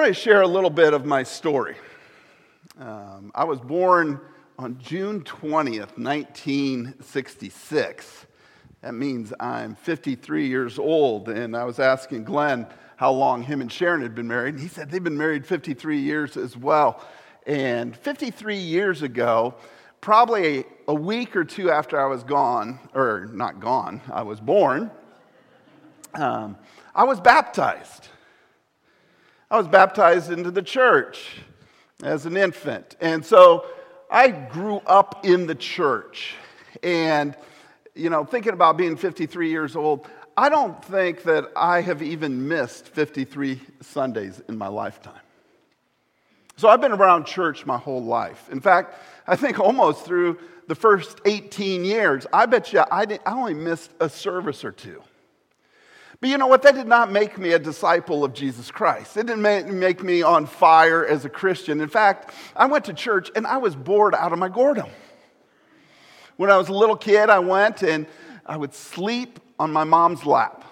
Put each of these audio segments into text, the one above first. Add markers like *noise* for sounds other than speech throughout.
want to share a little bit of my story. Um, I was born on June 20th, 1966. That means I'm 53 years old. And I was asking Glenn how long him and Sharon had been married. And he said they've been married 53 years as well. And 53 years ago, probably a week or two after I was gone, or not gone, I was born, um, I was baptized. I was baptized into the church as an infant. And so I grew up in the church. And, you know, thinking about being 53 years old, I don't think that I have even missed 53 Sundays in my lifetime. So I've been around church my whole life. In fact, I think almost through the first 18 years, I bet you I, I only missed a service or two. But you know what? That did not make me a disciple of Jesus Christ. It didn't make me on fire as a Christian. In fact, I went to church and I was bored out of my gourdom. When I was a little kid, I went and I would sleep on my mom's lap.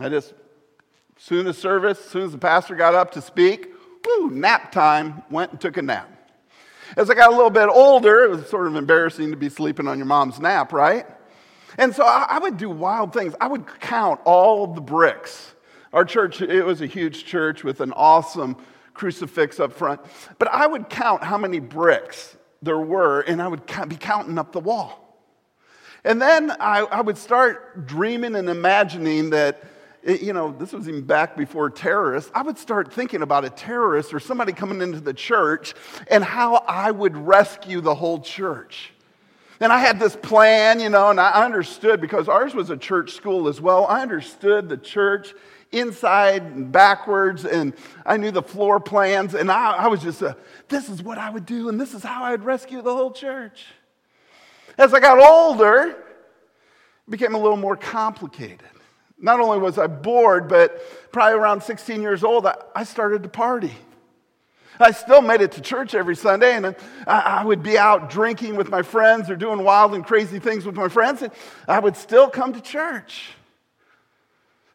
I just, soon as service, soon as the pastor got up to speak, whoo, nap time, went and took a nap. As I got a little bit older, it was sort of embarrassing to be sleeping on your mom's nap, right? And so I, I would do wild things. I would count all the bricks. Our church, it was a huge church with an awesome crucifix up front. But I would count how many bricks there were, and I would be counting up the wall. And then I, I would start dreaming and imagining that, eh, you know, this was even back before terrorists. I would start thinking about a terrorist or somebody coming into the church and how I would rescue the whole church. And I had this plan, you know, and I understood because ours was a church school as well. I understood the church inside and backwards, and I knew the floor plans, and I, I was just, this is what I would do, and this is how I'd rescue the whole church. As I got older, it became a little more complicated. Not only was I bored, but probably around 16 years old, I, I started to party. I still made it to church every Sunday, and I would be out drinking with my friends or doing wild and crazy things with my friends, and I would still come to church.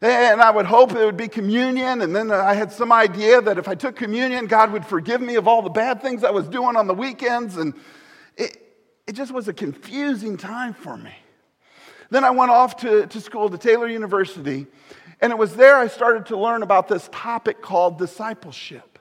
And I would hope it would be communion, and then I had some idea that if I took communion, God would forgive me of all the bad things I was doing on the weekends, and it, it just was a confusing time for me. Then I went off to, to school to Taylor University, and it was there I started to learn about this topic called discipleship.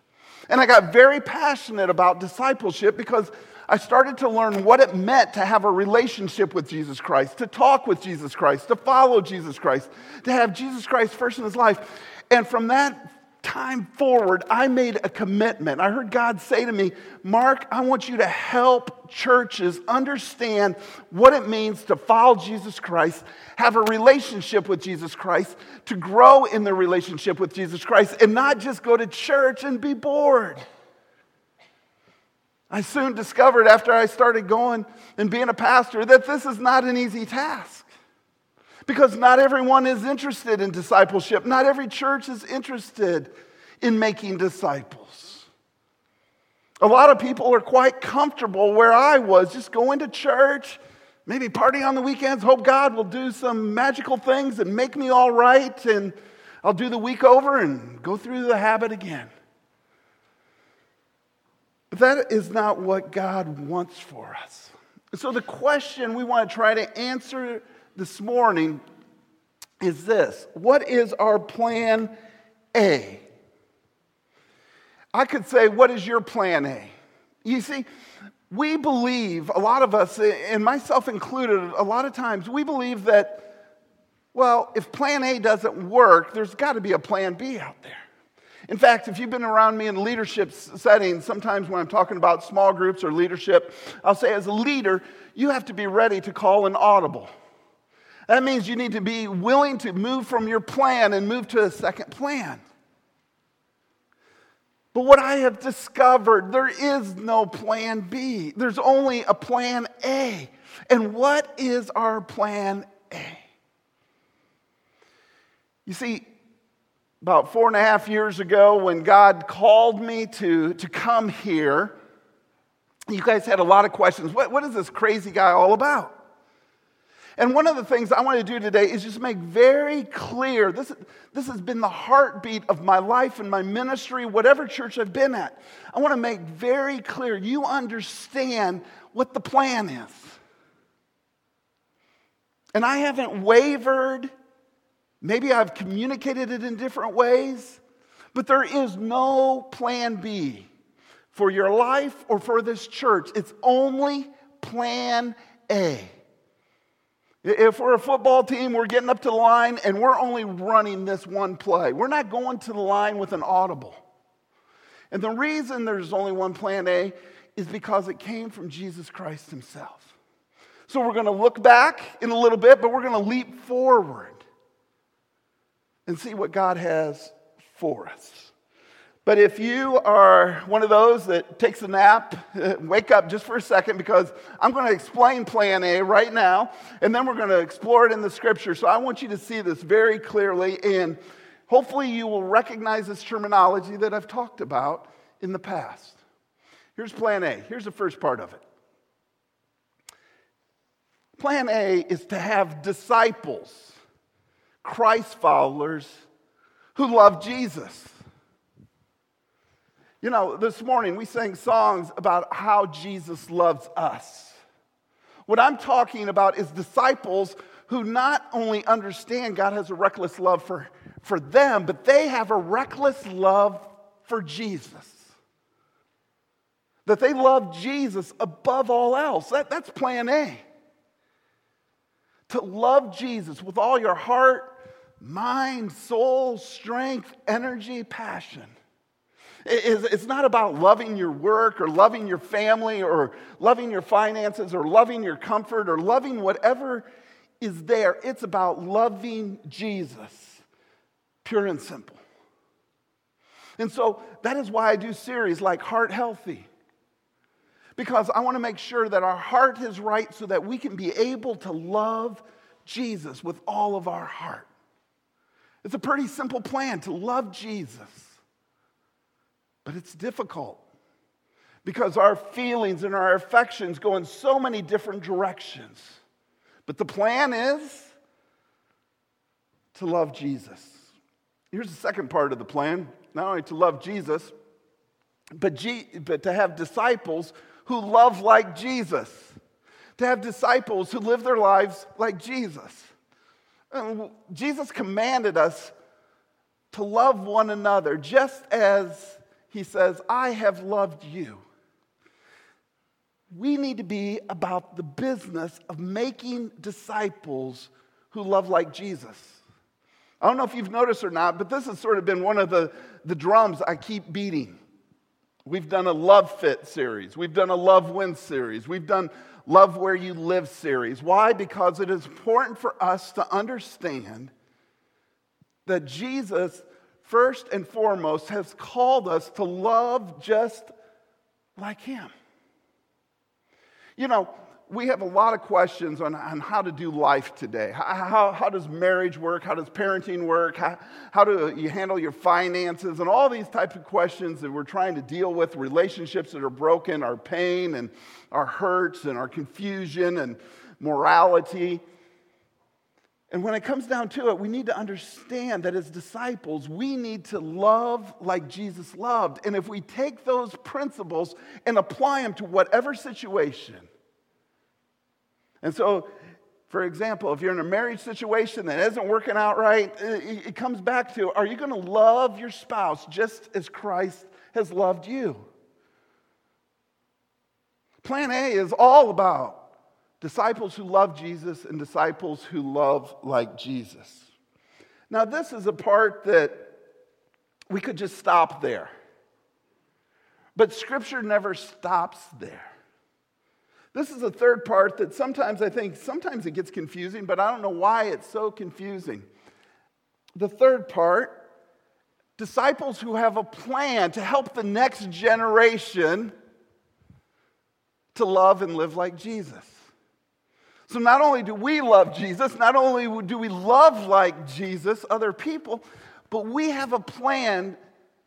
And I got very passionate about discipleship because I started to learn what it meant to have a relationship with Jesus Christ, to talk with Jesus Christ, to follow Jesus Christ, to have Jesus Christ first in his life. And from that time forward, I made a commitment. I heard God say to me, Mark, I want you to help churches understand what it means to follow Jesus Christ, have a relationship with Jesus Christ, to grow in the relationship with Jesus Christ, and not just go to church and be bored. I soon discovered after I started going and being a pastor that this is not an easy task. Because not everyone is interested in discipleship. Not every church is interested in making disciples. A lot of people are quite comfortable where I was, just going to church, maybe partying on the weekends, hope God will do some magical things and make me all right, and I'll do the week over and go through the habit again. But that is not what God wants for us. So, the question we want to try to answer this morning is this What is our plan A? I could say, What is your plan A? You see, we believe, a lot of us, and myself included, a lot of times, we believe that, well, if plan A doesn't work, there's got to be a plan B out there. In fact, if you've been around me in leadership settings, sometimes when I'm talking about small groups or leadership, I'll say, as a leader, you have to be ready to call an audible. That means you need to be willing to move from your plan and move to a second plan. But what I have discovered, there is no plan B. There's only a plan A. And what is our plan A? You see, about four and a half years ago, when God called me to, to come here, you guys had a lot of questions. What, what is this crazy guy all about? And one of the things I want to do today is just make very clear this, this has been the heartbeat of my life and my ministry, whatever church I've been at. I want to make very clear you understand what the plan is. And I haven't wavered. Maybe I've communicated it in different ways, but there is no plan B for your life or for this church. It's only plan A. If we're a football team, we're getting up to the line and we're only running this one play. We're not going to the line with an audible. And the reason there's only one plan A is because it came from Jesus Christ himself. So we're going to look back in a little bit, but we're going to leap forward and see what God has for us. But if you are one of those that takes a nap, *laughs* wake up just for a second because I'm going to explain plan A right now, and then we're going to explore it in the scripture. So I want you to see this very clearly, and hopefully you will recognize this terminology that I've talked about in the past. Here's plan A. Here's the first part of it. Plan A is to have disciples, Christ followers who love Jesus. You know, this morning we sang songs about how Jesus loves us. What I'm talking about is disciples who not only understand God has a reckless love for, for them, but they have a reckless love for Jesus. That they love Jesus above all else. That, that's plan A. To love Jesus with all your heart, mind, soul, strength, energy, passion. It's not about loving your work or loving your family or loving your finances or loving your comfort or loving whatever is there. It's about loving Jesus, pure and simple. And so that is why I do series like Heart Healthy. Because I want to make sure that our heart is right so that we can be able to love Jesus with all of our heart. It's a pretty simple plan to love Jesus. But it's difficult because our feelings and our affections go in so many different directions. But the plan is to love Jesus. Here's the second part of the plan not only to love Jesus, but, G- but to have disciples who love like Jesus, to have disciples who live their lives like Jesus. And Jesus commanded us to love one another just as he says, I have loved you. We need to be about the business of making disciples who love like Jesus. I don't know if you've noticed or not, but this has sort of been one of the, the drums I keep beating. We've done a Love Fit series, we've done a Love Win series, we've done Love Where You Live series. Why? Because it is important for us to understand that Jesus first and foremost, has called us to love just like Him. You know, we have a lot of questions on, on how to do life today. How, how, how does marriage work? How does parenting work? How, how do you handle your finances? And all these types of questions that we're trying to deal with relationships that are broken, our pain and our hurts and our confusion and morality. And when it comes down to it, we need to understand that as disciples, we need to love like Jesus loved. And if we take those principles and apply them to whatever situation, and so, for example, if you're in a marriage situation that isn't working out right, it comes back to are you going to love your spouse just as Christ has loved you? Plan A is all about disciples who love Jesus and disciples who love like Jesus. Now, this is a part that we could just stop there. But Scripture never stops there. This is a third part that sometimes I think, sometimes it gets confusing, but I don't know why it's so confusing. The third part disciples who have a plan to help the next generation to love and live like Jesus. So not only do we love Jesus, not only do we love like Jesus, other people, but we have a plan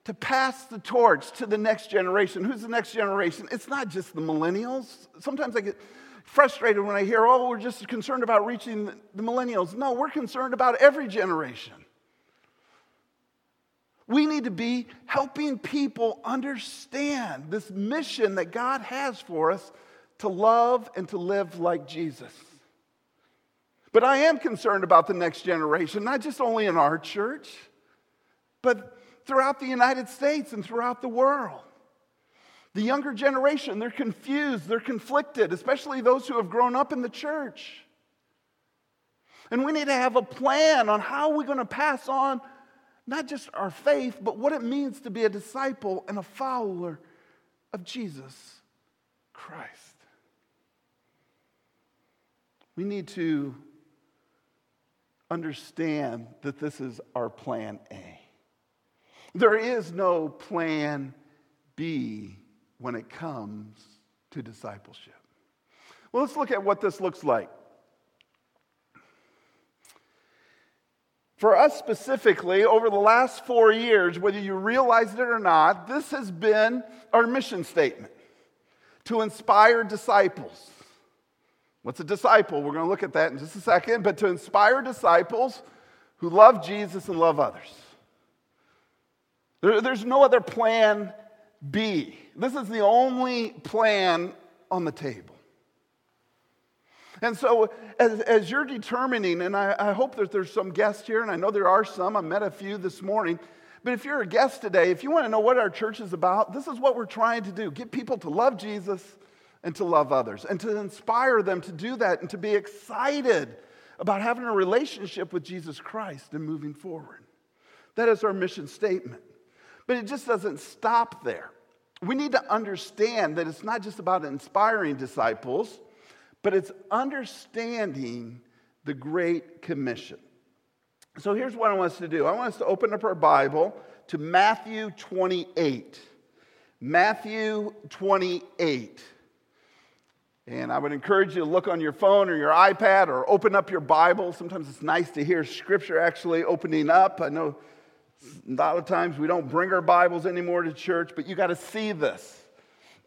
to pass the torch to the next generation. Who's the next generation? It's not just the millennials. Sometimes I get frustrated when I hear, oh, we're just concerned about reaching the millennials. No, we're concerned about every generation. We need to be helping people understand this mission that God has for us to love and to live like Jesus. But I am concerned about the next generation, not just only in our church, but throughout the United States and throughout the world. The younger generation, they're confused, they're conflicted, especially those who have grown up in the church. And we need to have a plan on how we're going to pass on not just our faith, but what it means to be a disciple and a follower of Jesus Christ. We need to understand that this is our plan A. There is no plan B when it comes to discipleship. Well, let's look at what this looks like. For us specifically, over the last four years, whether you realized it or not, this has been our mission statement to inspire disciples. What's a disciple? We're going to look at that in just a second, but to inspire disciples who love Jesus and love others. There, there's no other plan B. This is the only plan on the table. And so, as, as you're determining, and I, I hope that there's some guests here, and I know there are some, I met a few this morning. But if you're a guest today, if you want to know what our church is about, this is what we're trying to do get people to love Jesus and to love others, and to inspire them to do that and to be excited about having a relationship with Jesus Christ and moving forward. That is our mission statement. But it just doesn't stop there. We need to understand that it's not just about inspiring disciples but it's understanding the Great Commission. So here's what I want us to do I want us to open up our Bible to Matthew 28. Matthew 28. And I would encourage you to look on your phone or your iPad or open up your Bible. Sometimes it's nice to hear scripture actually opening up. I know a lot of times we don't bring our Bibles anymore to church, but you got to see this.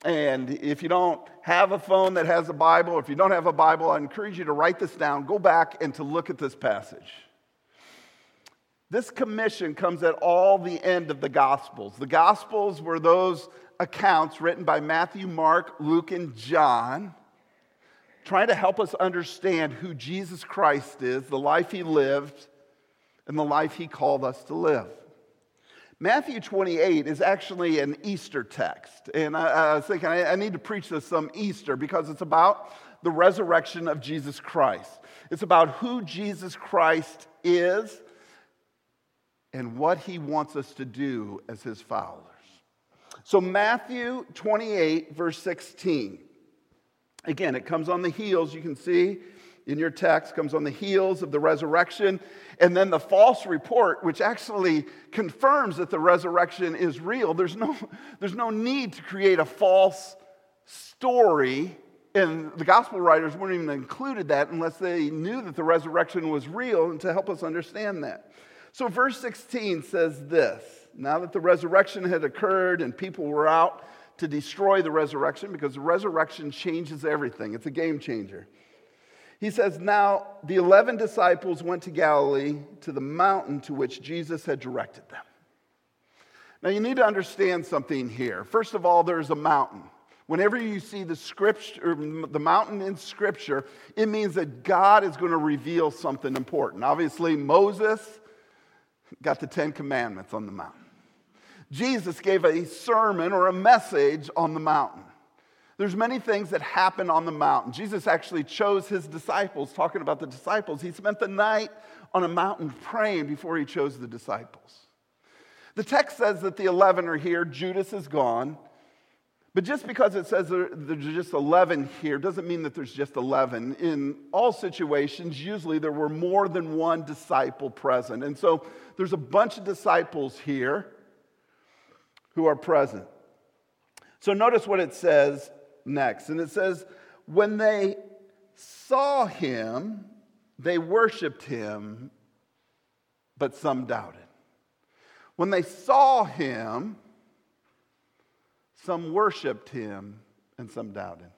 And if you don't have a phone that has a Bible, or if you don't have a Bible, I encourage you to write this down, go back and to look at this passage. This commission comes at all the end of the Gospels. The Gospels were those accounts written by Matthew, Mark, Luke, and John, trying to help us understand who Jesus Christ is, the life he lived, and the life he called us to live. Matthew 28 is actually an Easter text. And I, I was thinking, I, I need to preach this some Easter because it's about the resurrection of Jesus Christ. It's about who Jesus Christ is and what he wants us to do as his followers. So, Matthew 28, verse 16. Again, it comes on the heels, you can see in your text, comes on the heels of the resurrection. And then the false report, which actually confirms that the resurrection is real. There's no, there's no need to create a false story. And the gospel writers wouldn't even included that unless they knew that the resurrection was real and to help us understand that. So, verse 16 says this Now that the resurrection had occurred and people were out to destroy the resurrection, because the resurrection changes everything, it's a game changer. He says, Now the 11 disciples went to Galilee to the mountain to which Jesus had directed them. Now you need to understand something here. First of all, there's a mountain. Whenever you see the scripture, er, the mountain in scripture, it means that God is going to reveal something important. Obviously, Moses got the Ten Commandments on the mountain. Jesus gave a sermon or a message on the mountain. There's many things that happen on the mountain. Jesus actually chose his disciples, talking about the disciples. He spent the night on a mountain praying before he chose the disciples. The text says that the 11 are here, Judas is gone. But just because it says there's just 11 here doesn't mean that there's just 11. In all situations, usually there were more than one disciple present. And so there's a bunch of disciples here who are present. So notice what it says next. And it says, when they saw him, they worshiped him, but some doubted. When they saw him, some worshiped him and some doubted.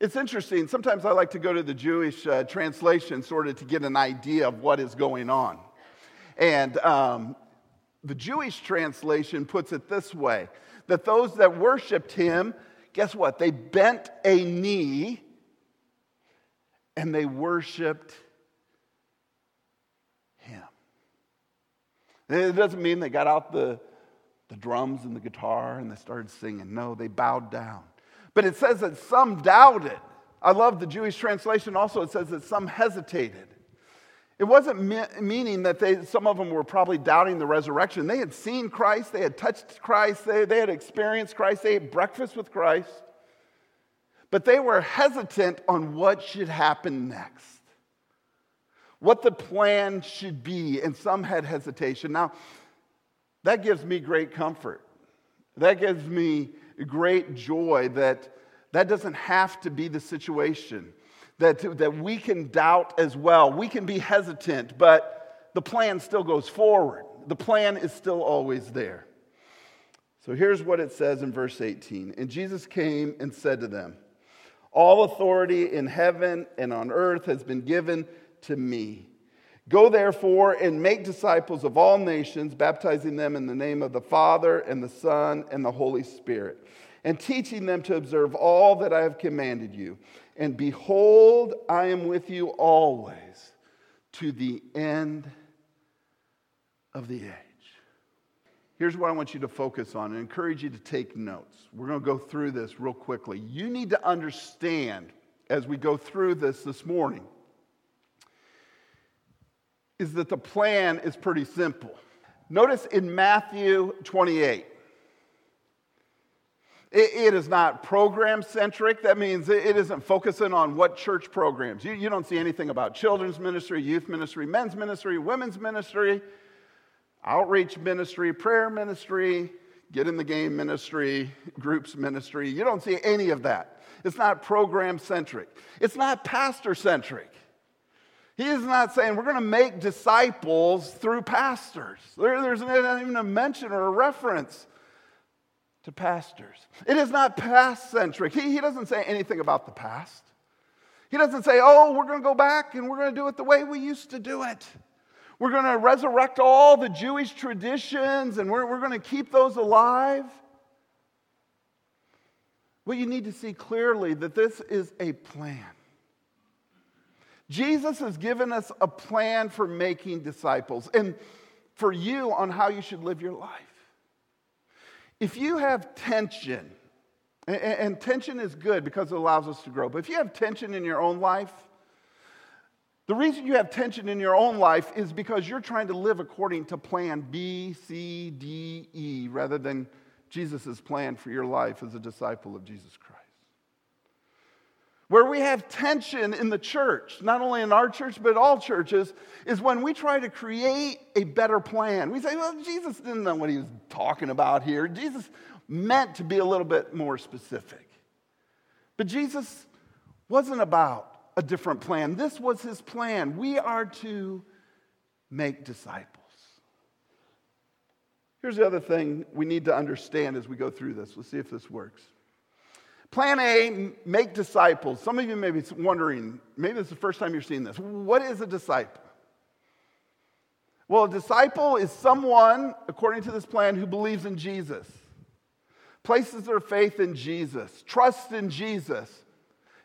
It's interesting. Sometimes I like to go to the Jewish uh, translation sort of to get an idea of what is going on. And um, the Jewish translation puts it this way that those that worshiped him, guess what? They bent a knee and they worshiped him. It doesn't mean they got out the, the drums and the guitar and they started singing. No, they bowed down. But it says that some doubted. I love the Jewish translation also, it says that some hesitated. It wasn't me- meaning that they, some of them were probably doubting the resurrection. They had seen Christ, they had touched Christ, they, they had experienced Christ, they ate breakfast with Christ. But they were hesitant on what should happen next, what the plan should be, and some had hesitation. Now, that gives me great comfort. That gives me great joy that that doesn't have to be the situation that, that we can doubt as well. We can be hesitant, but the plan still goes forward. The plan is still always there. So here's what it says in verse 18 And Jesus came and said to them, All authority in heaven and on earth has been given to me. Go therefore and make disciples of all nations, baptizing them in the name of the Father and the Son and the Holy Spirit, and teaching them to observe all that I have commanded you. And behold, I am with you always to the end of the age. Here's what I want you to focus on and encourage you to take notes. We're going to go through this real quickly. You need to understand as we go through this this morning is that the plan is pretty simple. Notice in Matthew 28, it is not program centric. That means it isn't focusing on what church programs. You, you don't see anything about children's ministry, youth ministry, men's ministry, women's ministry, outreach ministry, prayer ministry, get in the game ministry, groups ministry. You don't see any of that. It's not program centric, it's not pastor centric. He is not saying we're going to make disciples through pastors. There, there's not even a mention or a reference to pastors. It is not past centric. He, he doesn't say anything about the past. He doesn't say, oh, we're going to go back and we're going to do it the way we used to do it. We're going to resurrect all the Jewish traditions and we're, we're going to keep those alive. Well, you need to see clearly that this is a plan. Jesus has given us a plan for making disciples and for you on how you should live your life. If you have tension, and, tension is good because it allows us to grow, but if you have tension in your own life, the reason you have tension in your own life is because you're trying to live according to plan B, C, D, E, rather than Jesus' plan for your life as a disciple of Jesus Christ. Where we have tension in the church, not only in our church, but all churches, is when we try to create a better plan. We say, well, Jesus didn't know what he was talking about here. Jesus meant to be a little bit more specific. But Jesus wasn't about a different plan. This was his plan. We are to make disciples. Here's the other thing we need to understand as we go through this. Let's see if this works. Plan A, make disciples. Some of you may be wondering, maybe this is the first time you're seeing this. What is a disciple? Well, a disciple is someone, according to this plan, who believes in Jesus, places their faith in Jesus, trusts in Jesus.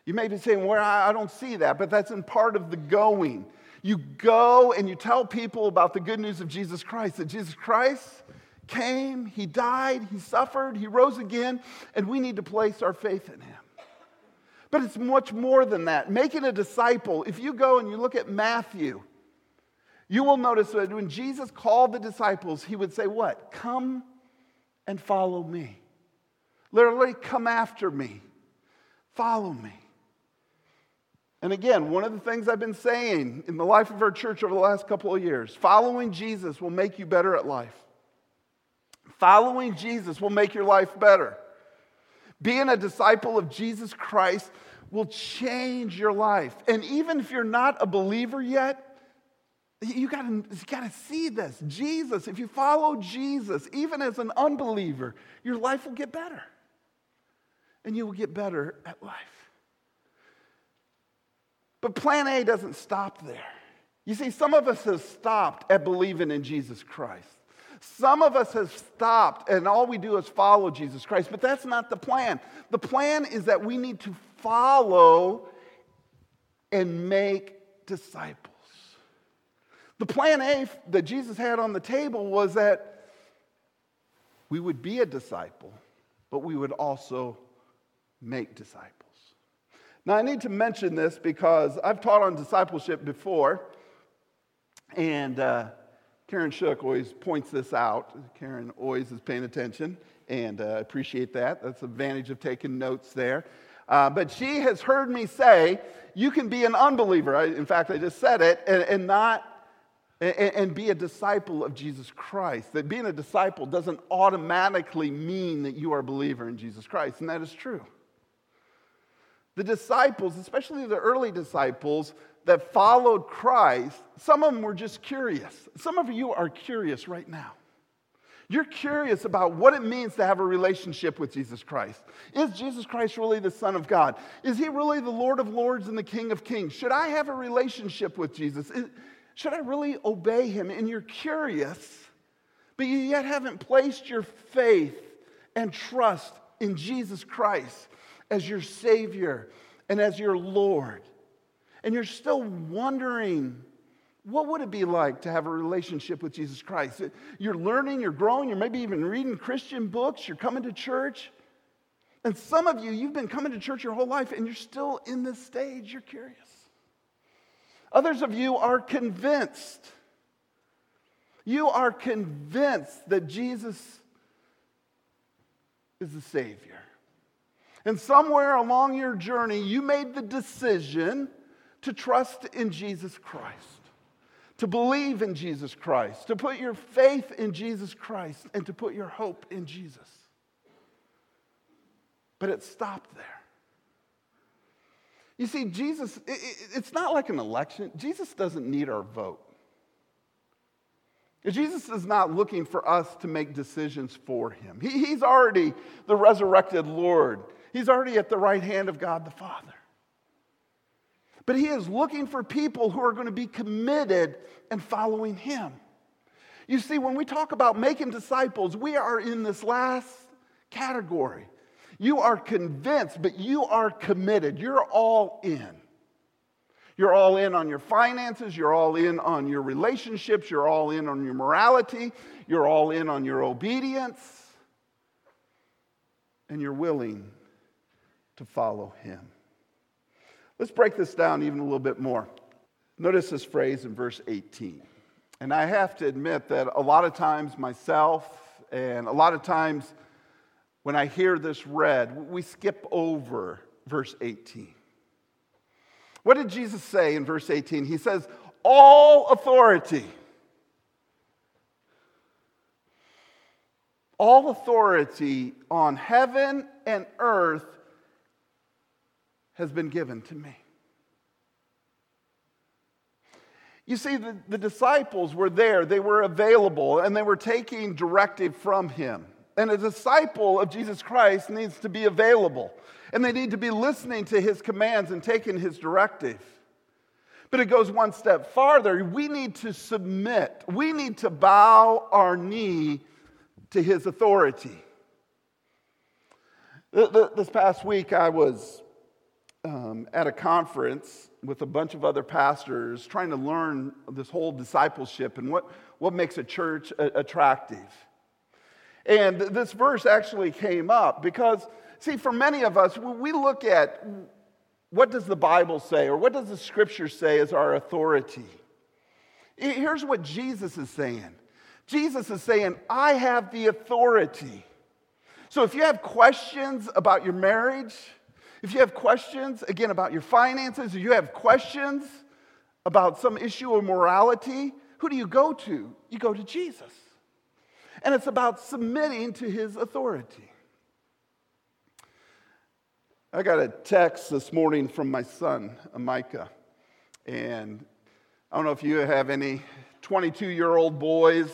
You may be saying, Well, I don't see that, but that's in part of the going. You go and you tell people about the good news of Jesus Christ, that Jesus Christ came, he died, he suffered, he rose again, and we need to place our faith in him. But it's much more than that. Making a disciple, if you go and you look at Matthew, you will notice that when Jesus called the disciples, he would say, What? Come and follow me. Literally, come after me. Follow me. And again, one of the things I've been saying in the life of our church over the last couple of years following Jesus will make you better at life. Following Jesus will make your life better. Being a disciple of Jesus Christ will change your life. And even if you're not a believer yet, you gotta, you gotta see this. Jesus, if you follow Jesus, even as an unbeliever, your life will get better. And you will get better at life. But plan A doesn't stop there. You see, some of us have stopped at believing in Jesus Christ. Some of us have stopped and all we do is follow Jesus Christ, but that's not the plan. The plan is that we need to follow and make disciples. The plan A that Jesus had on the table was that we would be a disciple, but we would also make disciples. Now, I need to mention this because I've taught on discipleship before, and uh, Karen Shook always points this out. Karen always is paying attention, and I uh, appreciate that. That's the advantage of taking notes there. Uh, but she has heard me say, you can be an unbeliever. I, in fact, I just said it, and, and not and, and be a disciple of Jesus Christ. That being a disciple doesn't automatically mean that you are a believer in Jesus Christ, and that is true. The disciples, especially the early disciples that followed Christ, some of them were just curious. Some of you are curious right now. You're curious about what it means to have a relationship with Jesus Christ. Is Jesus Christ really the Son of God? Is he really the Lord of Lords and the King of Kings? Should I have a relationship with Jesus? Should I really obey him? And you're curious, but you yet haven't placed your faith and trust in Jesus Christ as your Savior and as your Lord. And you're still wondering, what would it be like to have a relationship with Jesus Christ? You're learning, you're growing, you're maybe even reading Christian books, you're coming to church. And some of you, you've been coming to church your whole life and you're still in this stage, you're curious. Others of you are convinced. You are convinced that Jesus is the Savior. And somewhere along your journey, you made the decision to trust in Jesus Christ, to believe in Jesus Christ, to put your faith in Jesus Christ, and to put your hope in Jesus. But it stopped there. You see, Jesus, it's not like an election. Jesus doesn't need our vote. Jesus is not looking for us to make decisions for him. he's already the resurrected Lord. He's already at the right hand of God the Father. But he is looking for people who are going to be committed and following him. You see, when we talk about making disciples, we are in this last category. You are convinced, but you are committed. You're all in. You're all in on your finances, you're all in on your relationships, you're all in on your morality, you're all in on your obedience, and you're willing to follow him. Let's break this down even a little bit more. Notice this phrase in verse 18. And I have to admit that a lot of times myself and a lot of times when I hear this read, we skip over verse 18. What did Jesus say in verse 18? He says, All authority. All authority on heaven and earth has been given to me. You see, the, the disciples were there, they were available, and they were taking directive from him. And a disciple of Jesus Christ needs to be available, and they need to be listening to his commands and taking his directive. But it goes one step farther. We need to submit, we need to bow our knee to his authority. This past week, I was um, at a conference with a bunch of other pastors trying to learn this whole discipleship and what, what makes a church attractive. And this verse actually came up because, see, for many of us, we look at what does the Bible say or what does the scripture say as our authority. Here's what Jesus is saying Jesus is saying, I have the authority. So if you have questions about your marriage, if you have questions, again, about your finances, or you have questions about some issue of morality, who do you go to? You go to Jesus. And it's about submitting to his authority. I got a text this morning from my son, Micah. And I don't know if you have any 22 year old boys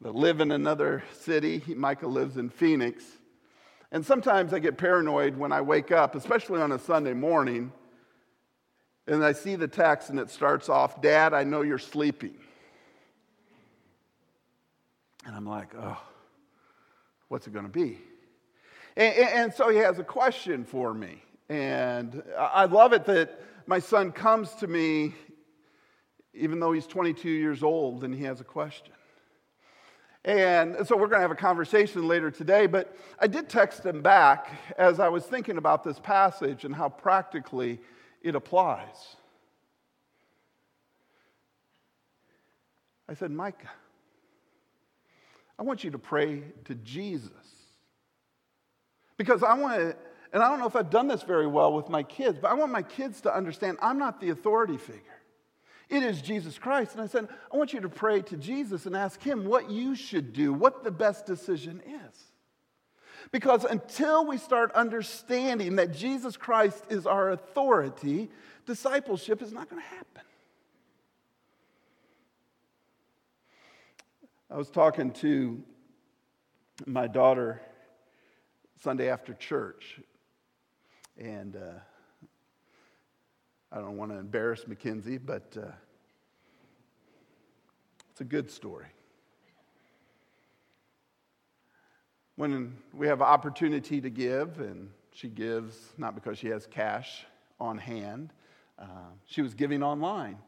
that live in another city. Micah lives in Phoenix. And sometimes I get paranoid when I wake up, especially on a Sunday morning, And I see the text and it starts off, Dad, I know you're sleeping. And I'm like, oh, what's it going to be? And, and, so he has a question for me. And I love it that my son comes to me, even though he's 22 years old, and he has a question. And so we're going to have a conversation later today, but I did text him back as I was thinking about this passage and how practically it applies. I said, Micah, I want you to pray to Jesus. Because I want to, and I don't know if I've done this very well with my kids, but I want my kids to understand I'm not the authority figure. It is Jesus Christ. And I said, I want you to pray to Jesus and ask him what you should do, what the best decision is. Because until we start understanding that Jesus Christ is our authority, discipleship is not going to happen. I was talking to my daughter Sunday after church, and uh, I don't want to embarrass Mackenzie, but uh, it's a good story. When we have opportunity to give, and she gives not because she has cash on hand, uh, she was giving online.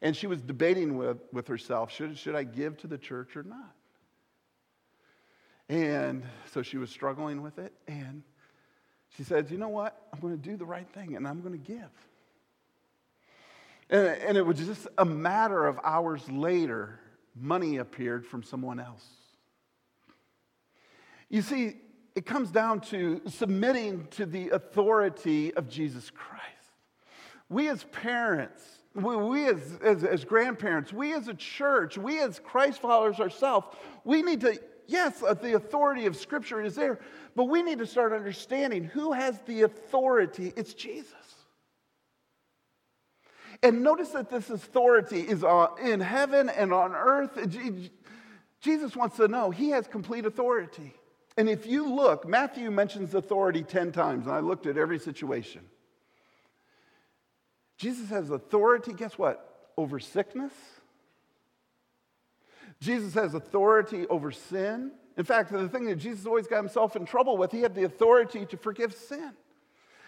And she was debating with, with herself should, should I give to the church or not? And so she was struggling with it. And she said, You know what? I'm going to do the right thing and I'm going to give. And, and it was just a matter of hours later, money appeared from someone else. You see, it comes down to submitting to the authority of Jesus Christ. We as parents, we, we as, as, as, grandparents, we as a church, we as Christ followers ourselves, we need to, yes, uh, the authority of Scripture is there, but we need to start understanding who has the authority. It's Jesus. And notice that this authority is uh, in heaven and on earth. Jesus wants to know he has complete authority. And if you look, Matthew mentions authority 10 times, and I looked at every situation. Jesus has authority, guess what? Over sickness. Jesus has authority over sin. In fact, the thing that Jesus always got himself in trouble with, he had the authority to forgive sin.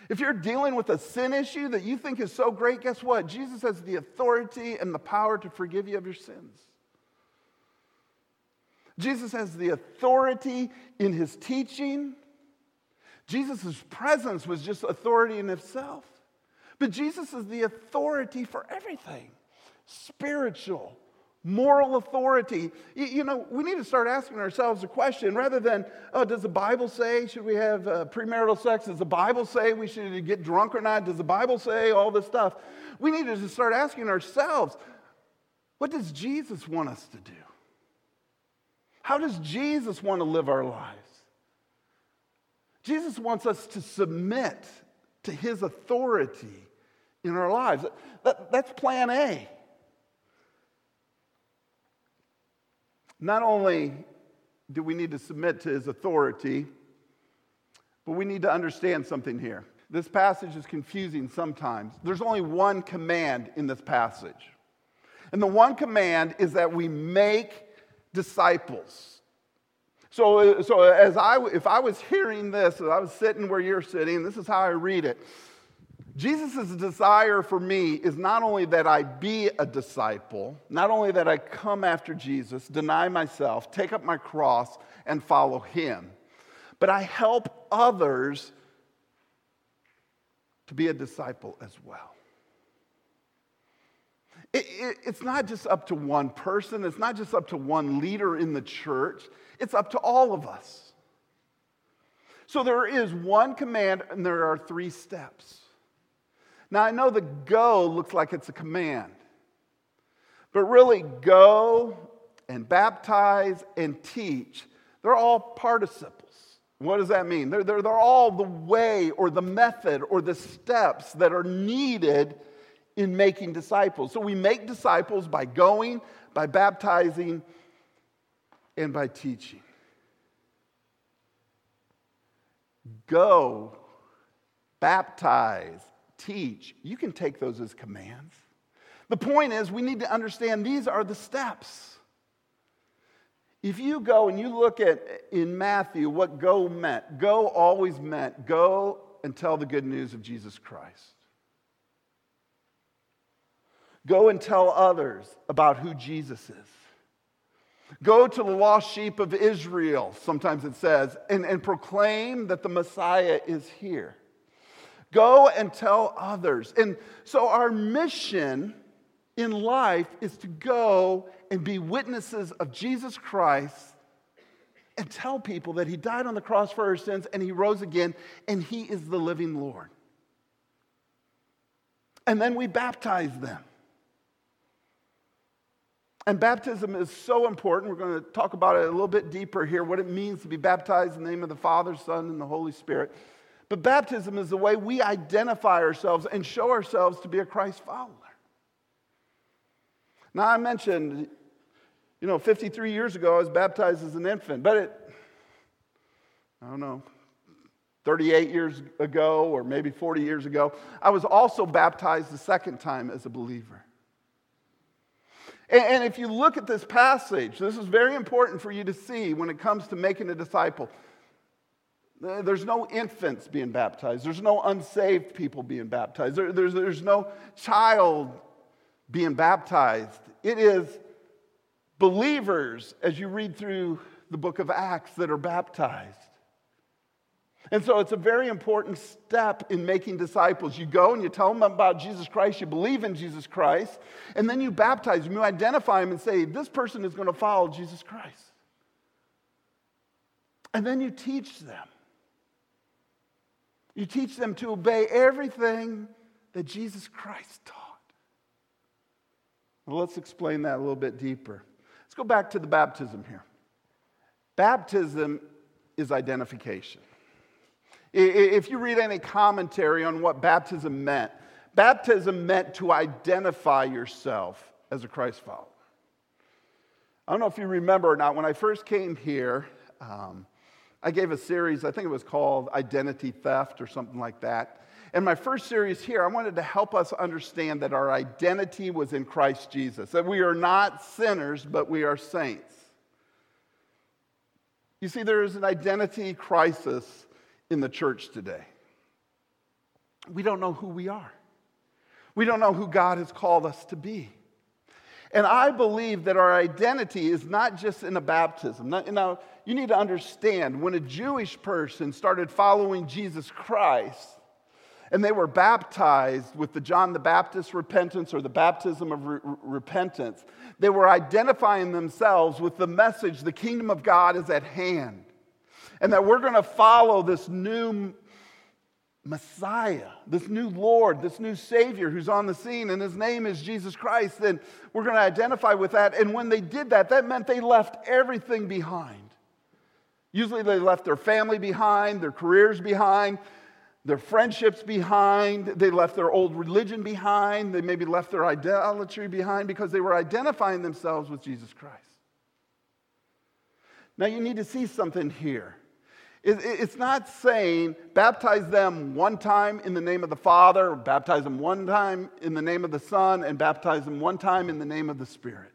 If you're dealing with a sin issue that you think is so great, guess what? Jesus has the authority and the power to forgive you of your sins. Jesus has the authority in his teaching. Jesus' presence was just authority in itself. But Jesus is the authority for everything spiritual, moral authority. You, know, we need to start asking ourselves a question rather than, oh, does the Bible say, should we have uh, premarital sex? Does the Bible say we should get drunk or not? Does the Bible say all this stuff? We need to start asking ourselves, what does Jesus want us to do? How does Jesus want to live our lives? Jesus wants us to submit to his authority in our lives. That, that's plan A. Not only do we need to submit to his authority, but we need to understand something here. This passage is confusing sometimes. There's only one command in this passage. And the one command is that we make disciples. So, so as I, if I was hearing this, as I was sitting where you're sitting, this is how I read it. Jesus' desire for me is not only that I be a disciple, not only that I come after Jesus, deny myself, take up my cross, and follow him, but I help others to be a disciple as well. It, it, it's not just up to one person, it's not just up to one leader in the church, it's up to all of us. So there is one command, and there are three steps. Now, I know the go looks like it's a command, but really, go and baptize and teach, they're all participles. What does that mean? They're, they're, they're all the way or the method or the steps that are needed in making disciples. So we make disciples by going, by baptizing, and by teaching. Go, baptize, teach, you can take those as commands. The point is, we need to understand these are the steps. If you go and you look at in Matthew what go meant, go always meant go and tell the good news of Jesus Christ. Go and tell others about who Jesus is. Go to the lost sheep of Israel, sometimes it says, and, and proclaim that the Messiah is here. Go and tell others. And so our mission in life is to go and be witnesses of Jesus Christ and tell people that he died on the cross for our sins and he rose again and he is the living Lord. And then we baptize them. And baptism is so important. We're going to talk about it a little bit deeper here what it means to be baptized in the name of the Father, Son, and the Holy Spirit. But baptism is the way we identify ourselves and show ourselves to be a Christ follower. Now, I mentioned, you know, 53 years ago, I was baptized as an infant, but it, I don't know, 38 years ago or maybe 40 years ago, I was also baptized the second time as a believer. And, if you look at this passage, this is very important for you to see when it comes to making a disciple. Uh, there's no infants being baptized. There's no unsaved people being baptized. There, there's, there's no child being baptized. It is believers, as you read through the book of Acts, that are baptized. And so it's a very important step in making disciples. You go and you tell them about Jesus Christ, you believe in Jesus Christ, and then you baptize them. You identify them and say, This person is going to follow Jesus Christ. And then you teach them. You teach them to obey everything that Jesus Christ taught. Well, let's explain that a little bit deeper. Let's go back to the baptism here. Baptism is identification. If you read any commentary on what baptism meant, baptism meant to identify yourself as a Christ follower. I don't know if you remember or not, when I first came here, um, I gave a series, I think it was called Identity Theft or something like that. And my first series here, I wanted to help us understand that our identity was in Christ Jesus, that we are not sinners, but we are saints. You see, there is an identity crisis in the church today. We don't know who we are, we don't know who God has called us to be. And I believe that our identity is not just in a baptism. Now, you need to understand when a Jewish person started following Jesus Christ, and they were baptized with the John the Baptist repentance or the baptism of re- repentance, they were identifying themselves with the message the kingdom of God is at hand and that we're going to follow this new Messiah, this new Lord, this new Savior who's on the scene, and his name is Jesus Christ, then we're going to identify with that. And when they did that, that meant they left everything behind. Usually they left their family behind, their careers behind, their friendships behind, they left their old religion behind, they maybe left their idolatry behind because they were identifying themselves with Jesus Christ. Now you need to see something here. It's not saying baptize them one time in the name of the Father, baptize them one time in the name of the Son, and baptize them one time in the name of the Spirit.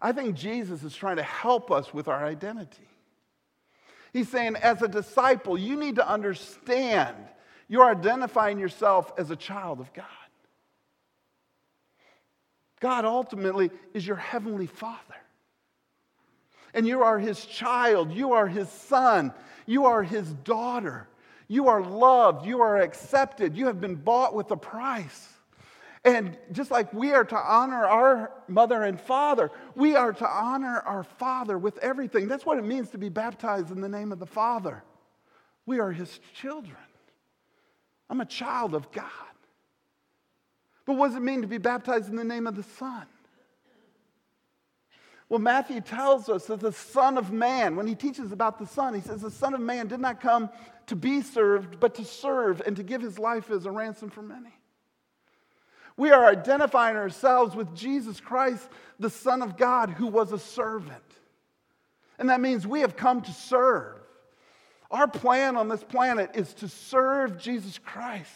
I think Jesus is trying to help us with our identity. He's saying, as a disciple, you need to understand you're identifying yourself as a child of God. God ultimately is your heavenly Father and you are his child, you are his son, you are his daughter. You are loved, you are accepted, you have been bought with a price. And just like we are to honor our mother and father, we are to honor our father with everything. That's what it means to be baptized in the name of the Father. We are his children. I'm a child of God. But what does it mean to be baptized in the name of the Son? Well, Matthew tells us that the Son of Man, when he teaches about the Son, he says the Son of Man did not come to be served, but to serve and to give his life as a ransom for many. We are identifying ourselves with Jesus Christ, the Son of God, who was a servant. And that means we have come to serve. Our plan on this planet is to serve Jesus Christ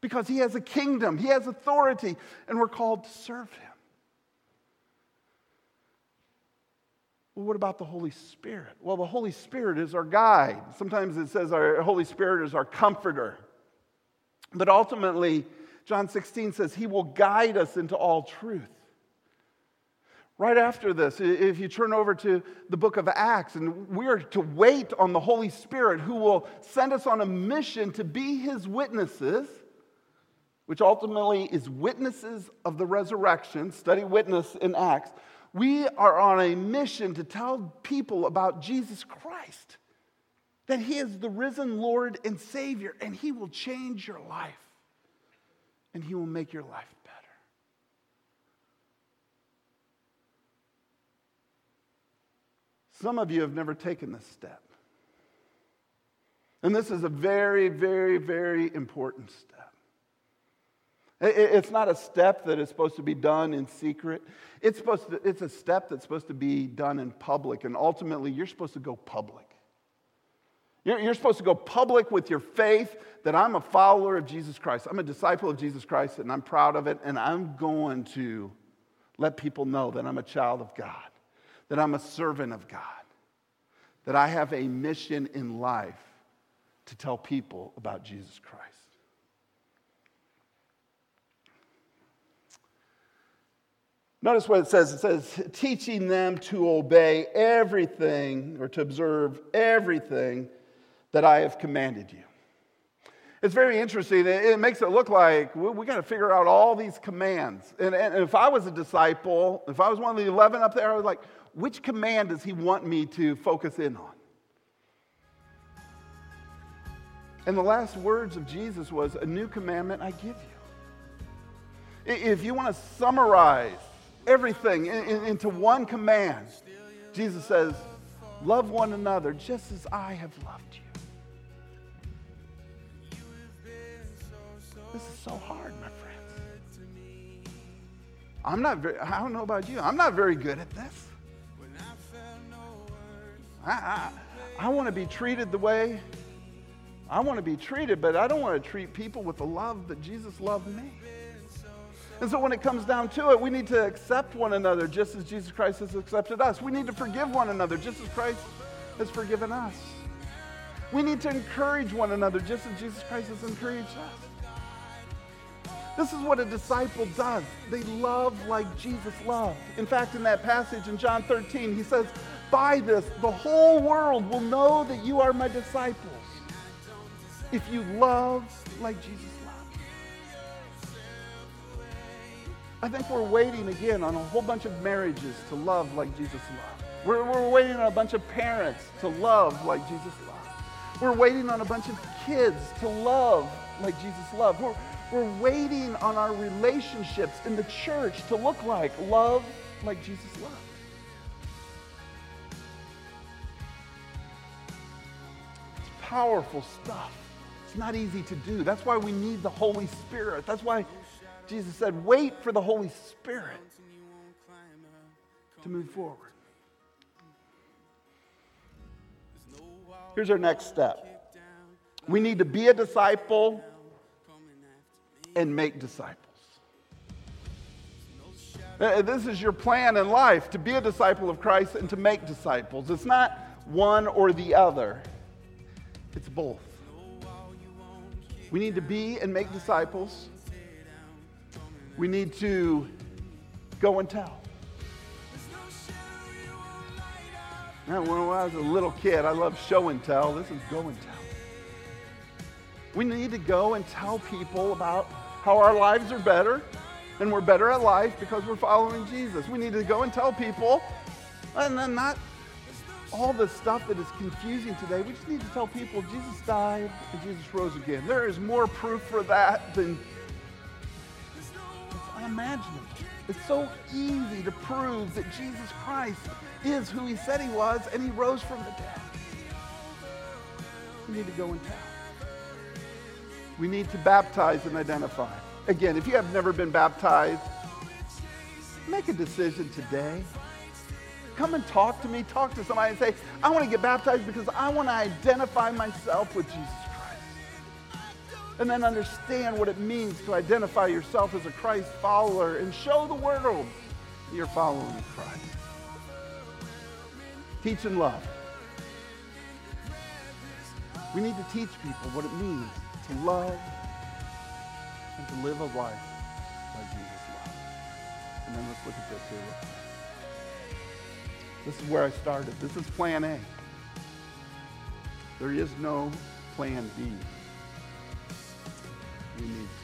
because he has a kingdom, he has authority, and we're called to serve him. Well, what about the Holy Spirit? Well, the Holy Spirit is our guide. Sometimes it says our Holy Spirit is our comforter. But ultimately, John 16 says he will guide us into all truth. Right after this, if you turn over to the book of Acts, and we are to wait on the Holy Spirit who will send us on a mission to be his witnesses, which ultimately is witnesses of the resurrection. Study witness in Acts. We are on a mission to tell people about Jesus Christ, that he is the risen Lord and Savior, and he will change your life, and he will make your life better. Some of you have never taken this step. And this is a very, very, very important step. It's not a step that is supposed to be done in secret. It's, supposed to, it's a step that's supposed to be done in public. And ultimately, you're supposed to go public. You're, you're supposed to go public with your faith that I'm a follower of Jesus Christ. I'm a disciple of Jesus Christ, and I'm proud of it. And I'm going to let people know that I'm a child of God that I'm a servant of God, that I have a mission in life to tell people about Jesus Christ. Notice what it says. It says, teaching them to obey everything or to observe everything that I have commanded you. It's very interesting. It makes it look like we, we got to figure out all these commands. And, and if I was a disciple, if I was one of the 11 up there, I was like, which command does he want me to focus in on? And the last words of Jesus was, A new commandment I give you. If you want to summarize everything into one command, Jesus says, Love one another just as I have loved you. This is so hard, my friends. I'm not very, I don't know about you, I'm not very good at this. I, I, I want to be treated the way I want to be treated, but I don't want to treat people with the love that Jesus loved me. And so when it comes down to it, we need to accept one another just as Jesus Christ has accepted us. We need to forgive one another just as Christ has forgiven us. We need to encourage one another just as Jesus Christ has encouraged us. This is what a disciple does. They love like Jesus loved. In fact, in that passage in John 13, he says, by this, the whole world will know that you are my disciples if you love like Jesus I think we're waiting again on a whole bunch of marriages to love like Jesus loved. We're, we're waiting on a bunch of parents to love like Jesus loved. We're waiting on a bunch of kids to love like Jesus loved. We're, we're waiting on our relationships in the church to look like love like Jesus loved. It's powerful stuff. It's not easy to do. That's why we need the Holy Spirit. That's why Jesus said, wait for the Holy Spirit to move forward. Here's our next step we need to be a disciple and make disciples. Uh, this is your plan in life to be a disciple of Christ and to make disciples. It's not one or the other. It's both. We need to be and make disciples. We need to go and tell. Now, when I was a little kid, I loved show and tell. This is go and tell. We need to go and tell people about how our lives are better and we're better at life because we're following Jesus. We need to go and tell people, and then not all the stuff that is confusing today, we just need to tell people Jesus died and Jesus rose again. There is more proof for that than unimaginable. It's so easy to prove that Jesus Christ is who he said he was and he rose from the dead. We need to go and tell. We need to baptize and identify. Again, if you have never been baptized, make a decision today come and talk to me, talk to somebody and say, I want to get baptized because I want to identify myself with Jesus Christ. And then understand what it means to identify yourself as a Christ follower and show the world you're following Christ. Teach and love. We need to teach people what it means to love and to live a life like Jesus loved. And then let's look at this here. This is where I started. This is plan A. There is no plan B. We need.